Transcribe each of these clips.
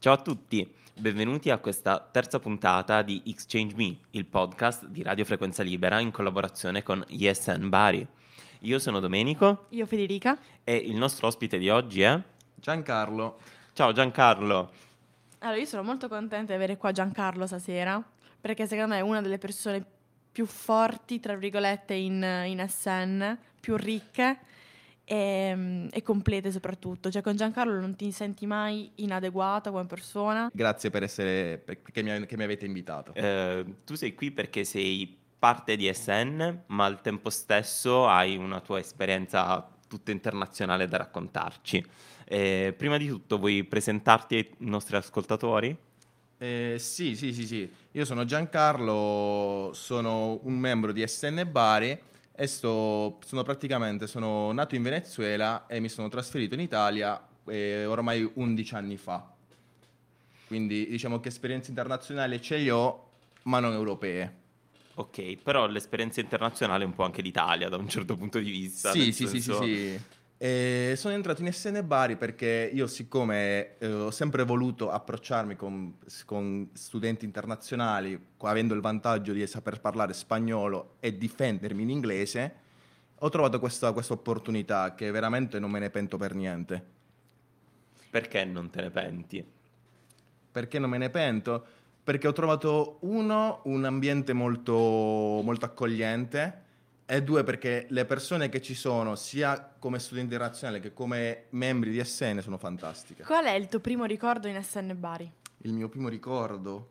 Ciao a tutti, benvenuti a questa terza puntata di Exchange Me, il podcast di Radio Frequenza Libera in collaborazione con ISN Bari. Io sono Domenico Io Federica. e il nostro ospite di oggi è... Giancarlo. Ciao Giancarlo. Allora, io sono molto contenta di avere qua Giancarlo stasera, perché secondo me è una delle persone più forti, tra virgolette, in, in SN, più ricche e, e complete soprattutto. Cioè con Giancarlo non ti senti mai inadeguata come persona. Grazie per essere, perché mi, che mi avete invitato. Eh, tu sei qui perché sei parte di SN, ma al tempo stesso hai una tua esperienza tutta internazionale da raccontarci. Eh, prima di tutto vuoi presentarti ai nostri ascoltatori? Eh, sì, sì, sì, sì. Io sono Giancarlo, sono un membro di SN Bari e sto, sono praticamente, sono nato in Venezuela e mi sono trasferito in Italia eh, ormai 11 anni fa. Quindi diciamo che esperienze internazionali ce le ho, ma non europee. Ok, però l'esperienza internazionale è un po' anche l'Italia da un certo punto di vista. Sì, sì, sì, sì, senso- sì. E sono entrato in SN Bari perché io siccome eh, ho sempre voluto approcciarmi con, con studenti internazionali, avendo il vantaggio di saper parlare spagnolo e difendermi in inglese, ho trovato questa, questa opportunità che veramente non me ne pento per niente. Perché non te ne penti? Perché non me ne pento? Perché ho trovato uno, un ambiente molto, molto accogliente e due, perché le persone che ci sono, sia come studenti internazionali che come membri di SN, sono fantastiche. Qual è il tuo primo ricordo in SN Bari? Il mio primo ricordo.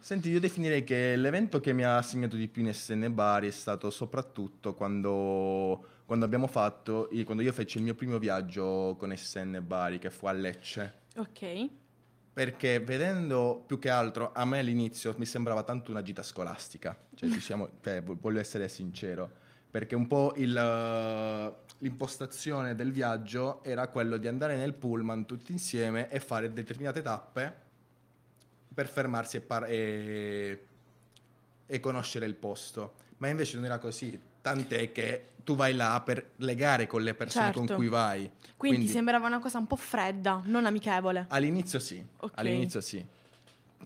Senti, io definirei che l'evento che mi ha segnato di più in SN Bari è stato soprattutto quando, quando abbiamo fatto, quando io feci il mio primo viaggio con SN Bari, che fu a Lecce. Ok. Perché vedendo più che altro, a me all'inizio mi sembrava tanto una gita scolastica, cioè, diciamo, cioè, vo- voglio essere sincero, perché un po' il, eh, l'impostazione del viaggio era quello di andare nel pullman tutti insieme e fare determinate tappe per fermarsi e, par- e- e conoscere il posto. Ma invece non era così, tant'è che tu vai là per legare con le persone con Certo. cui vai. Quindi, Quindi- sembrava una cosa un po' fredda, non amichevole. All'inizio sì, Ok. all'inizio sì.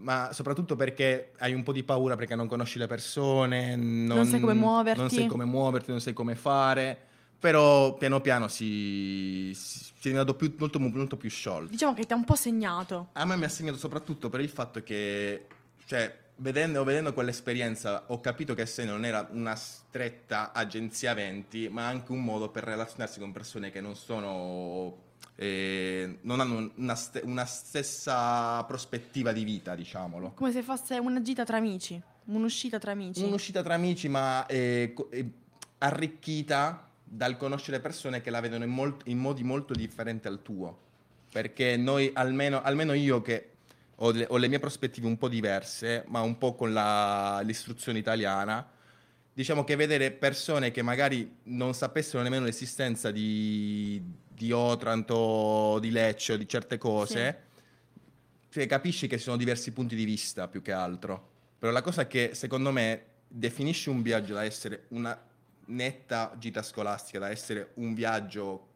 Ma soprattutto perché hai un po' di paura perché non conosci le persone, non, sai come muoverti. Non sai come muoverti, non sai come fare. Però piano piano si, si, si è diventato più- molto, molto più sciolto. Diciamo che ti ha un po' segnato. A me mi ha segnato soprattutto per il fatto che, cioè, vedendo, vedendo quell'esperienza, ho capito che se non era una stretta agenzia eventi, ma anche un modo per relazionarsi con persone che non sono. Eh, non hanno una, ste- una stessa prospettiva di vita, diciamolo. Come se fosse una gita tra amici, un'uscita tra amici. Un'uscita tra amici, ma eh, eh, arricchita dal conoscere persone che la vedono in, molt- in modi molto differenti al tuo. Perché noi, almeno, almeno io che ho le, ho le mie prospettive un po' diverse, ma un po' con la- l'istruzione italiana, diciamo che vedere persone che magari non sapessero nemmeno l'esistenza di, di Otranto, di Lecce o di certe cose, cioè, capisci che ci sono diversi punti di vista più che altro. Però la cosa che secondo me definisce un viaggio da essere una netta gita scolastica, da essere un viaggio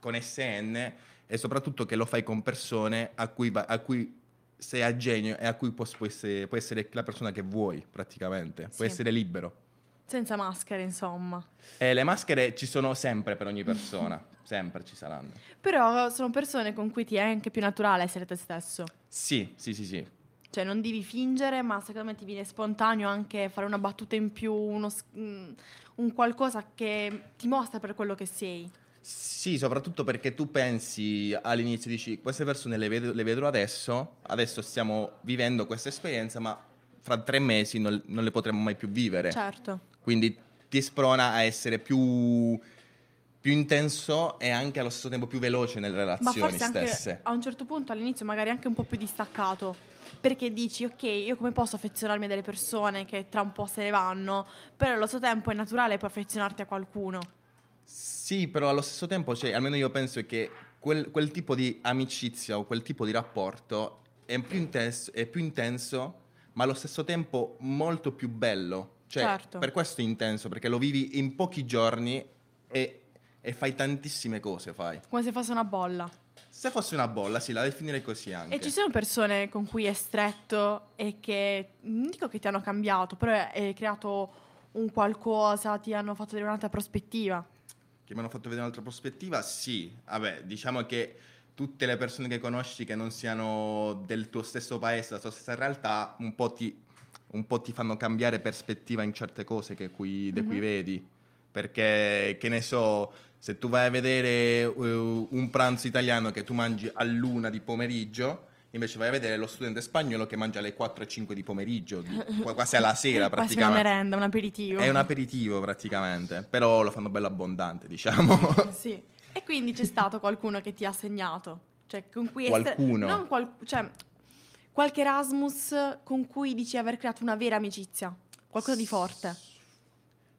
con SN, è soprattutto che lo fai con persone a cui, va- a cui sei a genio e a cui può, può essere, può essere la persona che vuoi praticamente, puoi Sì. essere libero. Senza maschere, insomma. E le maschere ci sono sempre per ogni persona, sempre ci saranno. Però sono persone con cui ti è anche più naturale essere te stesso. Sì, sì, sì, sì. Cioè, non devi fingere, ma secondo me ti viene spontaneo anche fare una battuta in più, uno mm, un qualcosa che ti mostra per quello che sei. Sì, soprattutto perché tu pensi all'inizio, dici, queste persone le, vedo- le vedrò adesso, adesso stiamo vivendo questa esperienza, ma fra tre mesi non, non le potremo mai più vivere. Certo. Quindi ti sprona a essere più, più intenso e anche allo stesso tempo più veloce nelle Ma relazioni forse anche stesse. a un certo punto all'inizio magari anche un po' più distaccato. Perché dici, ok, io come posso affezionarmi a delle persone che tra un po' se ne vanno, però allo stesso tempo è naturale poi affezionarti a qualcuno. Sì, però allo stesso tempo, cioè, almeno io penso che quel, quel tipo di amicizia o quel tipo di rapporto è più, intenso, è più intenso, ma allo stesso tempo molto più bello. Cioè, Certo. per questo è intenso, perché lo vivi in pochi giorni e, e fai tantissime cose, fai. Come se fosse una bolla. Se fosse una bolla, sì, la definirei così anche. E ci sono persone con cui è stretto e che, non dico che ti hanno cambiato, però hai creato un qualcosa, ti hanno fatto vedere un'altra prospettiva. Che mi hanno fatto vedere un'altra prospettiva? Sì. Vabbè, diciamo che tutte le persone che conosci che non siano del tuo stesso paese, della tua stessa realtà, un po' ti, un po ti fanno cambiare prospettiva in certe cose che qui, mm-hmm. cui vedi. Perché, che ne so, se tu vai a vedere uh, un pranzo italiano che tu mangi a luna di pomeriggio, invece vai a vedere lo studente spagnolo che mangia alle 4 e 5 di pomeriggio, di, quasi alla sera praticamente. Quasi una merenda, un aperitivo. È un aperitivo praticamente, però lo fanno bello abbondante, diciamo. sì. E quindi c'è stato qualcuno che ti ha segnato? Cioè, con cui qualcuno? Essere, qual, cioè, qualche Erasmus con cui dici aver creato una vera amicizia? Qualcosa di forte?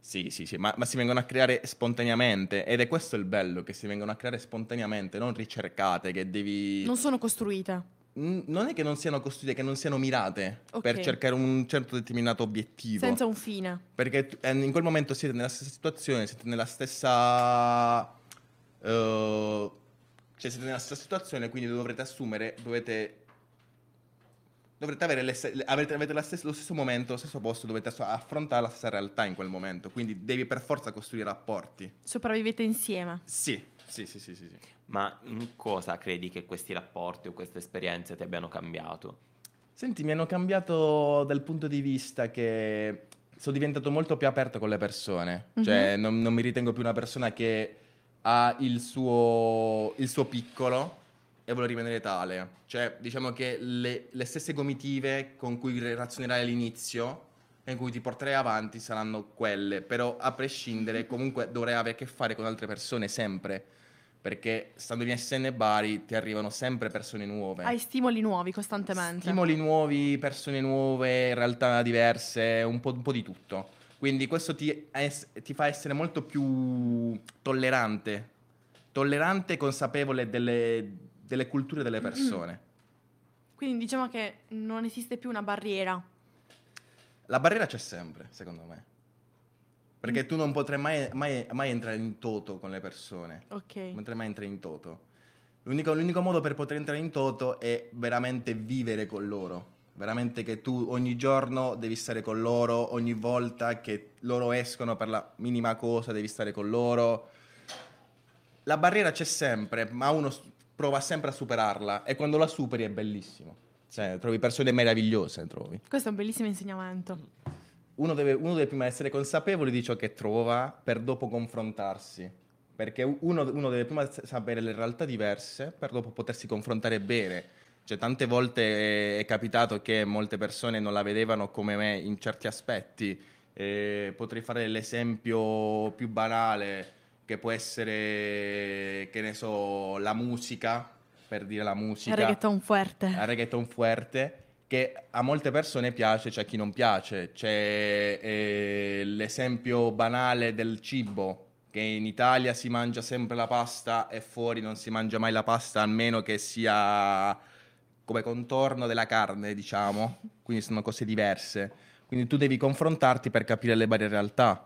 Sì, sì, sì, ma, ma, si vengono a creare spontaneamente ed è questo il bello, che si vengono a creare spontaneamente, non ricercate, che devi... Non sono costruite. non è che non siano costruite, che non siano mirate okay. per cercare un certo determinato obiettivo. Senza un fine. Perché eh, in quel momento siete nella stessa situazione, siete nella stessa Uh, cioè siete nella stessa situazione, quindi dovrete assumere, dovete dovrete avere le, avete, avete stessa, lo stesso momento, lo stesso posto, dovete affrontare la stessa realtà in quel momento, quindi devi per forza costruire rapporti. Sopravvivete insieme. Sì, sì, sì, sì, sì, sì. Ma in cosa credi che questi rapporti o queste esperienze ti abbiano cambiato? Senti, mi hanno cambiato dal punto di vista che sono diventato molto più aperto con le persone, mm-hmm. cioè non, non mi ritengo più una persona che ha il suo, il suo piccolo e vuole rimanere tale. Cioè, diciamo che le, le stesse comitive con cui razionerai all'inizio e in cui ti porterai avanti saranno quelle, però a prescindere comunque dovrai avere a che fare con altre persone sempre, perché stando in SN Bari ti arrivano sempre persone nuove. Hai stimoli nuovi costantemente. Stimoli nuovi, persone nuove, realtà diverse, un po', un po di tutto. Quindi questo ti, es- ti fa essere molto più tollerante, tollerante e consapevole delle, delle culture delle persone. Quindi diciamo che non esiste più una barriera. La barriera c'è sempre, secondo me. Perché mm. tu non potrai mai, mai, mai, entrare in toto con le persone. Ok. Non potrai mai entrare in toto. L'unico, l'unico modo per poter entrare in toto è veramente vivere con loro veramente che tu ogni giorno devi stare con loro, ogni volta che loro escono per la minima cosa devi stare con loro. La barriera c'è sempre, ma uno prova sempre a superarla e quando la superi è bellissimo. Cioè, trovi persone meravigliose, trovi. Questo è un bellissimo insegnamento. Uno deve, uno deve prima essere consapevole di ciò che trova per dopo confrontarsi. Perché uno, uno deve prima sapere le realtà diverse per dopo potersi confrontare bene cioè, tante volte è capitato che molte persone non la vedevano come me in certi aspetti. Eh, potrei fare l'esempio più banale, che può essere, che ne so, la musica, per dire la musica. Il reggaeton fuerte. Il reggaeton fuerte, che a molte persone piace, c'è chi non piace. C'è eh, l'esempio banale del cibo, che in Italia si mangia sempre la pasta e fuori non si mangia mai la pasta, a meno che sia come contorno della carne, diciamo, quindi sono cose diverse. Quindi tu devi confrontarti per capire le varie realtà,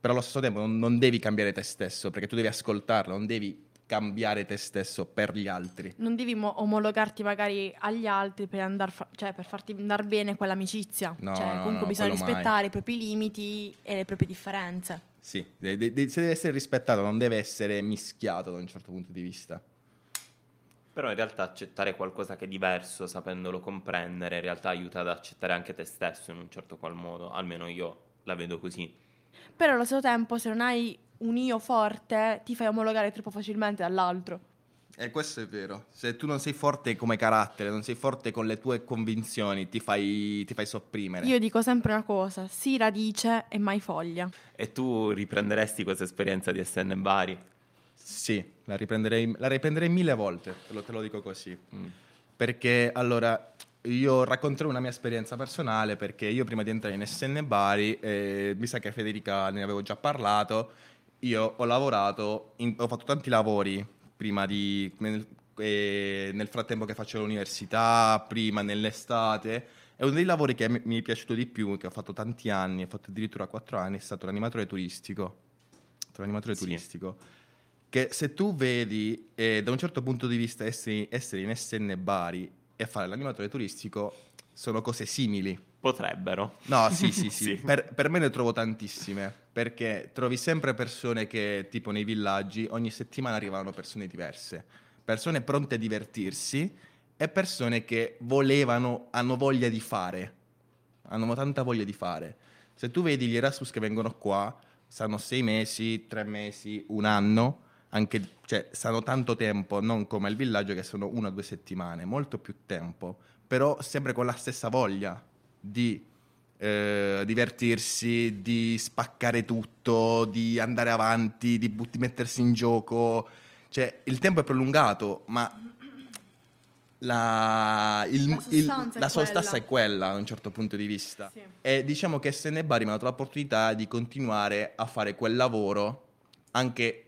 però allo stesso tempo non, non devi cambiare te stesso, perché tu devi ascoltarlo, non devi cambiare te stesso per gli altri. Non devi mo- omologarti magari agli altri per, andar fa- cioè, per farti andare bene quell'amicizia. No, cioè, no, comunque no, bisogna rispettare mai. i propri limiti e le proprie differenze. Sì, de- de- se deve essere rispettato, non deve essere mischiato da un certo punto di vista. Però in realtà accettare qualcosa che è diverso, sapendolo comprendere, in realtà aiuta ad accettare anche te stesso in un certo qual modo, almeno io la vedo così. Però allo stesso tempo, se non hai un io forte, ti fai omologare troppo facilmente dall'altro. E questo è vero. Se tu non sei forte come carattere, non sei forte con le tue convinzioni, ti fai, ti fai sopprimere. Io dico sempre una cosa: sì, radice e mai foglia. E tu riprenderesti questa esperienza di SN Bari? Sì, la riprenderei, la riprenderei mille volte, te lo, te lo dico così. Mm. Perché allora io racconterò una mia esperienza personale perché io prima di entrare in SN Bari, eh, mi sa che Federica ne avevo già parlato, io ho lavorato, in, ho fatto tanti lavori prima di, nel, eh, nel frattempo che facevo l'università, prima nell'estate, e uno dei lavori che mi, mi è piaciuto di più, che ho fatto tanti anni, ho fatto addirittura quattro anni, è stato l'animatore turistico. L'animatore sì. turistico che se tu vedi eh, da un certo punto di vista essere, essere in SN Bari e fare l'animatore turistico sono cose simili. Potrebbero. No, sì, sì, sì. Sì. Per, per me ne trovo tantissime, perché trovi sempre persone che, tipo nei villaggi, ogni settimana arrivano persone diverse, persone pronte a divertirsi e persone che volevano, hanno voglia di fare, hanno tanta voglia di fare. Se tu vedi gli Erasmus che vengono qua, stanno sei mesi, tre mesi, un anno, anche, cioè, stanno tanto tempo, non come al villaggio che sono una o due settimane, molto più tempo, però sempre con la stessa voglia di eh, divertirsi, di spaccare tutto, di andare avanti, di, but- di mettersi in gioco. Cioè, il tempo è prolungato, ma la, il- La il- sostanza è la sostanza quella. è quella da un certo punto di vista. Sì. E diciamo che SN Bari mi ha dato l'opportunità di continuare a fare quel lavoro anche,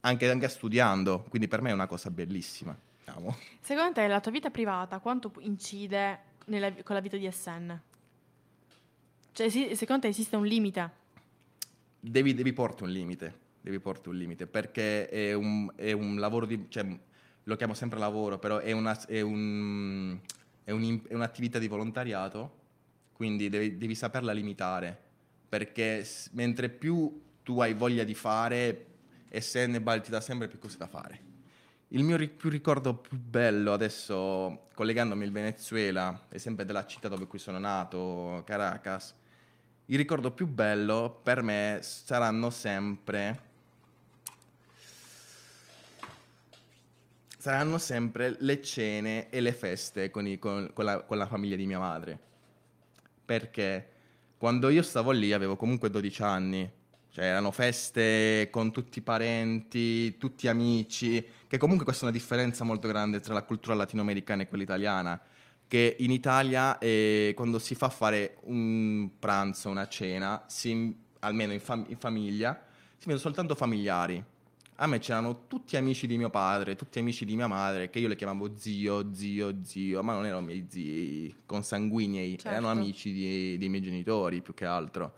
anche, anche studiando, quindi per me è una cosa bellissima. diciamo. Secondo te la tua vita privata quanto incide nella- con la vita di SN? Cioè, esi- secondo te esiste un limite? Devi, devi porti un limite, devi porti un limite, perché è un, è un lavoro di... Cioè, lo chiamo sempre lavoro, però è, una, è, un- è un- è un'attività di volontariato, quindi devi, devi saperla limitare, perché s- mentre più tu hai voglia di fare, SN Bali ti dà sempre più cose da fare. Il mio più ricordo più bello adesso, collegandomi al Venezuela, è sempre della città dove cui sono nato, Caracas, il ricordo più bello per me saranno sempre saranno sempre le cene e le feste con, i- con- con la, con la famiglia di mia madre. Perché quando io stavo lì avevo comunque 12 anni, cioè erano feste con tutti i parenti, tutti amici, che comunque questa è una differenza molto grande tra la cultura latinoamericana e quella italiana, che in Italia eh, quando si fa fare un pranzo, una cena, si- almeno in, fam- in famiglia, si vedono soltanto familiari. A me c'erano tutti amici di mio padre, tutti amici di mia madre, che io le chiamavo zio, zio, zio, ma non erano miei zii consanguinei, Certo. erano amici di- dei miei genitori più che altro.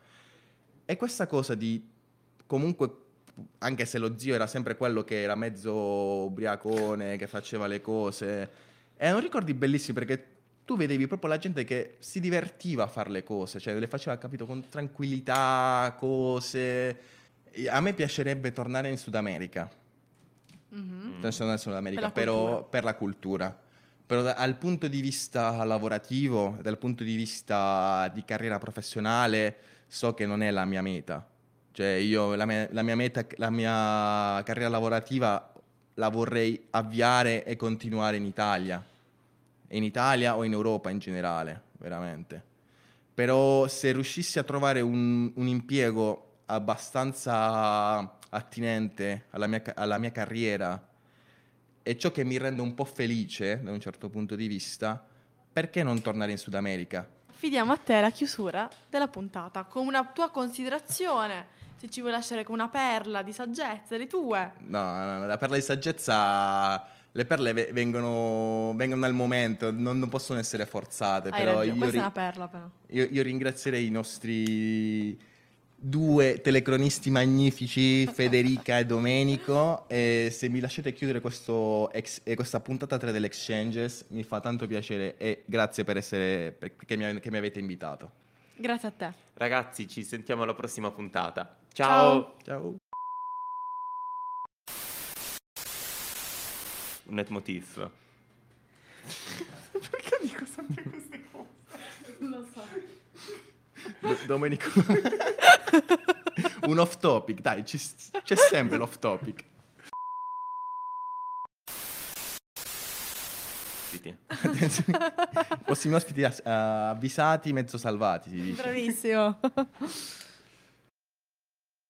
E questa cosa di comunque, anche se lo zio era sempre quello che era mezzo ubriacone, che faceva le cose, erano ricordi bellissimi perché tu vedevi proprio la gente che si divertiva a fare le cose, cioè le faceva, capito, con tranquillità, cose. A me piacerebbe tornare in Sud America, Mhm. tornare in Sud America, Per la però cultura. per la cultura. Però da- dal punto di vista lavorativo, dal punto di vista di carriera professionale, so che non è la mia meta. Cioè io la mia, la mia meta, la mia carriera lavorativa la vorrei avviare e continuare in Italia. In Italia o in Europa in generale, veramente. Però se riuscissi a trovare un, un impiego abbastanza attinente alla mia, alla mia carriera e ciò che mi rende un po' felice da un certo punto di vista, perché non tornare in Sud America? Fidiamo a te la chiusura della puntata con una tua considerazione. Se ci vuoi lasciare con una perla di saggezza, le tue. No, no, no, la perla di saggezza, le perle ve- vengono, vengono al momento, non, non possono essere forzate, Hai però ragione, io, questa ri- è una perla però. io- io ringrazierei i nostri due telecronisti magnifici, Federica e Domenico, e se mi lasciate chiudere questo ex- eh, questa puntata 3 dell'Exchanges, mi fa tanto piacere e grazie per essere, perché mi, che mi avete invitato. Grazie a te. Ragazzi, ci sentiamo alla prossima puntata. Ciao. Ciao. Un leitmotiv. Perché dico sempre queste cose? Non lo so. Do- Domenico. Un off topic, dai, ci- c'è sempre l'off topic. Senti. Prossimi ospiti as- avvisati, mezzo salvati, si dice. Bravissimo.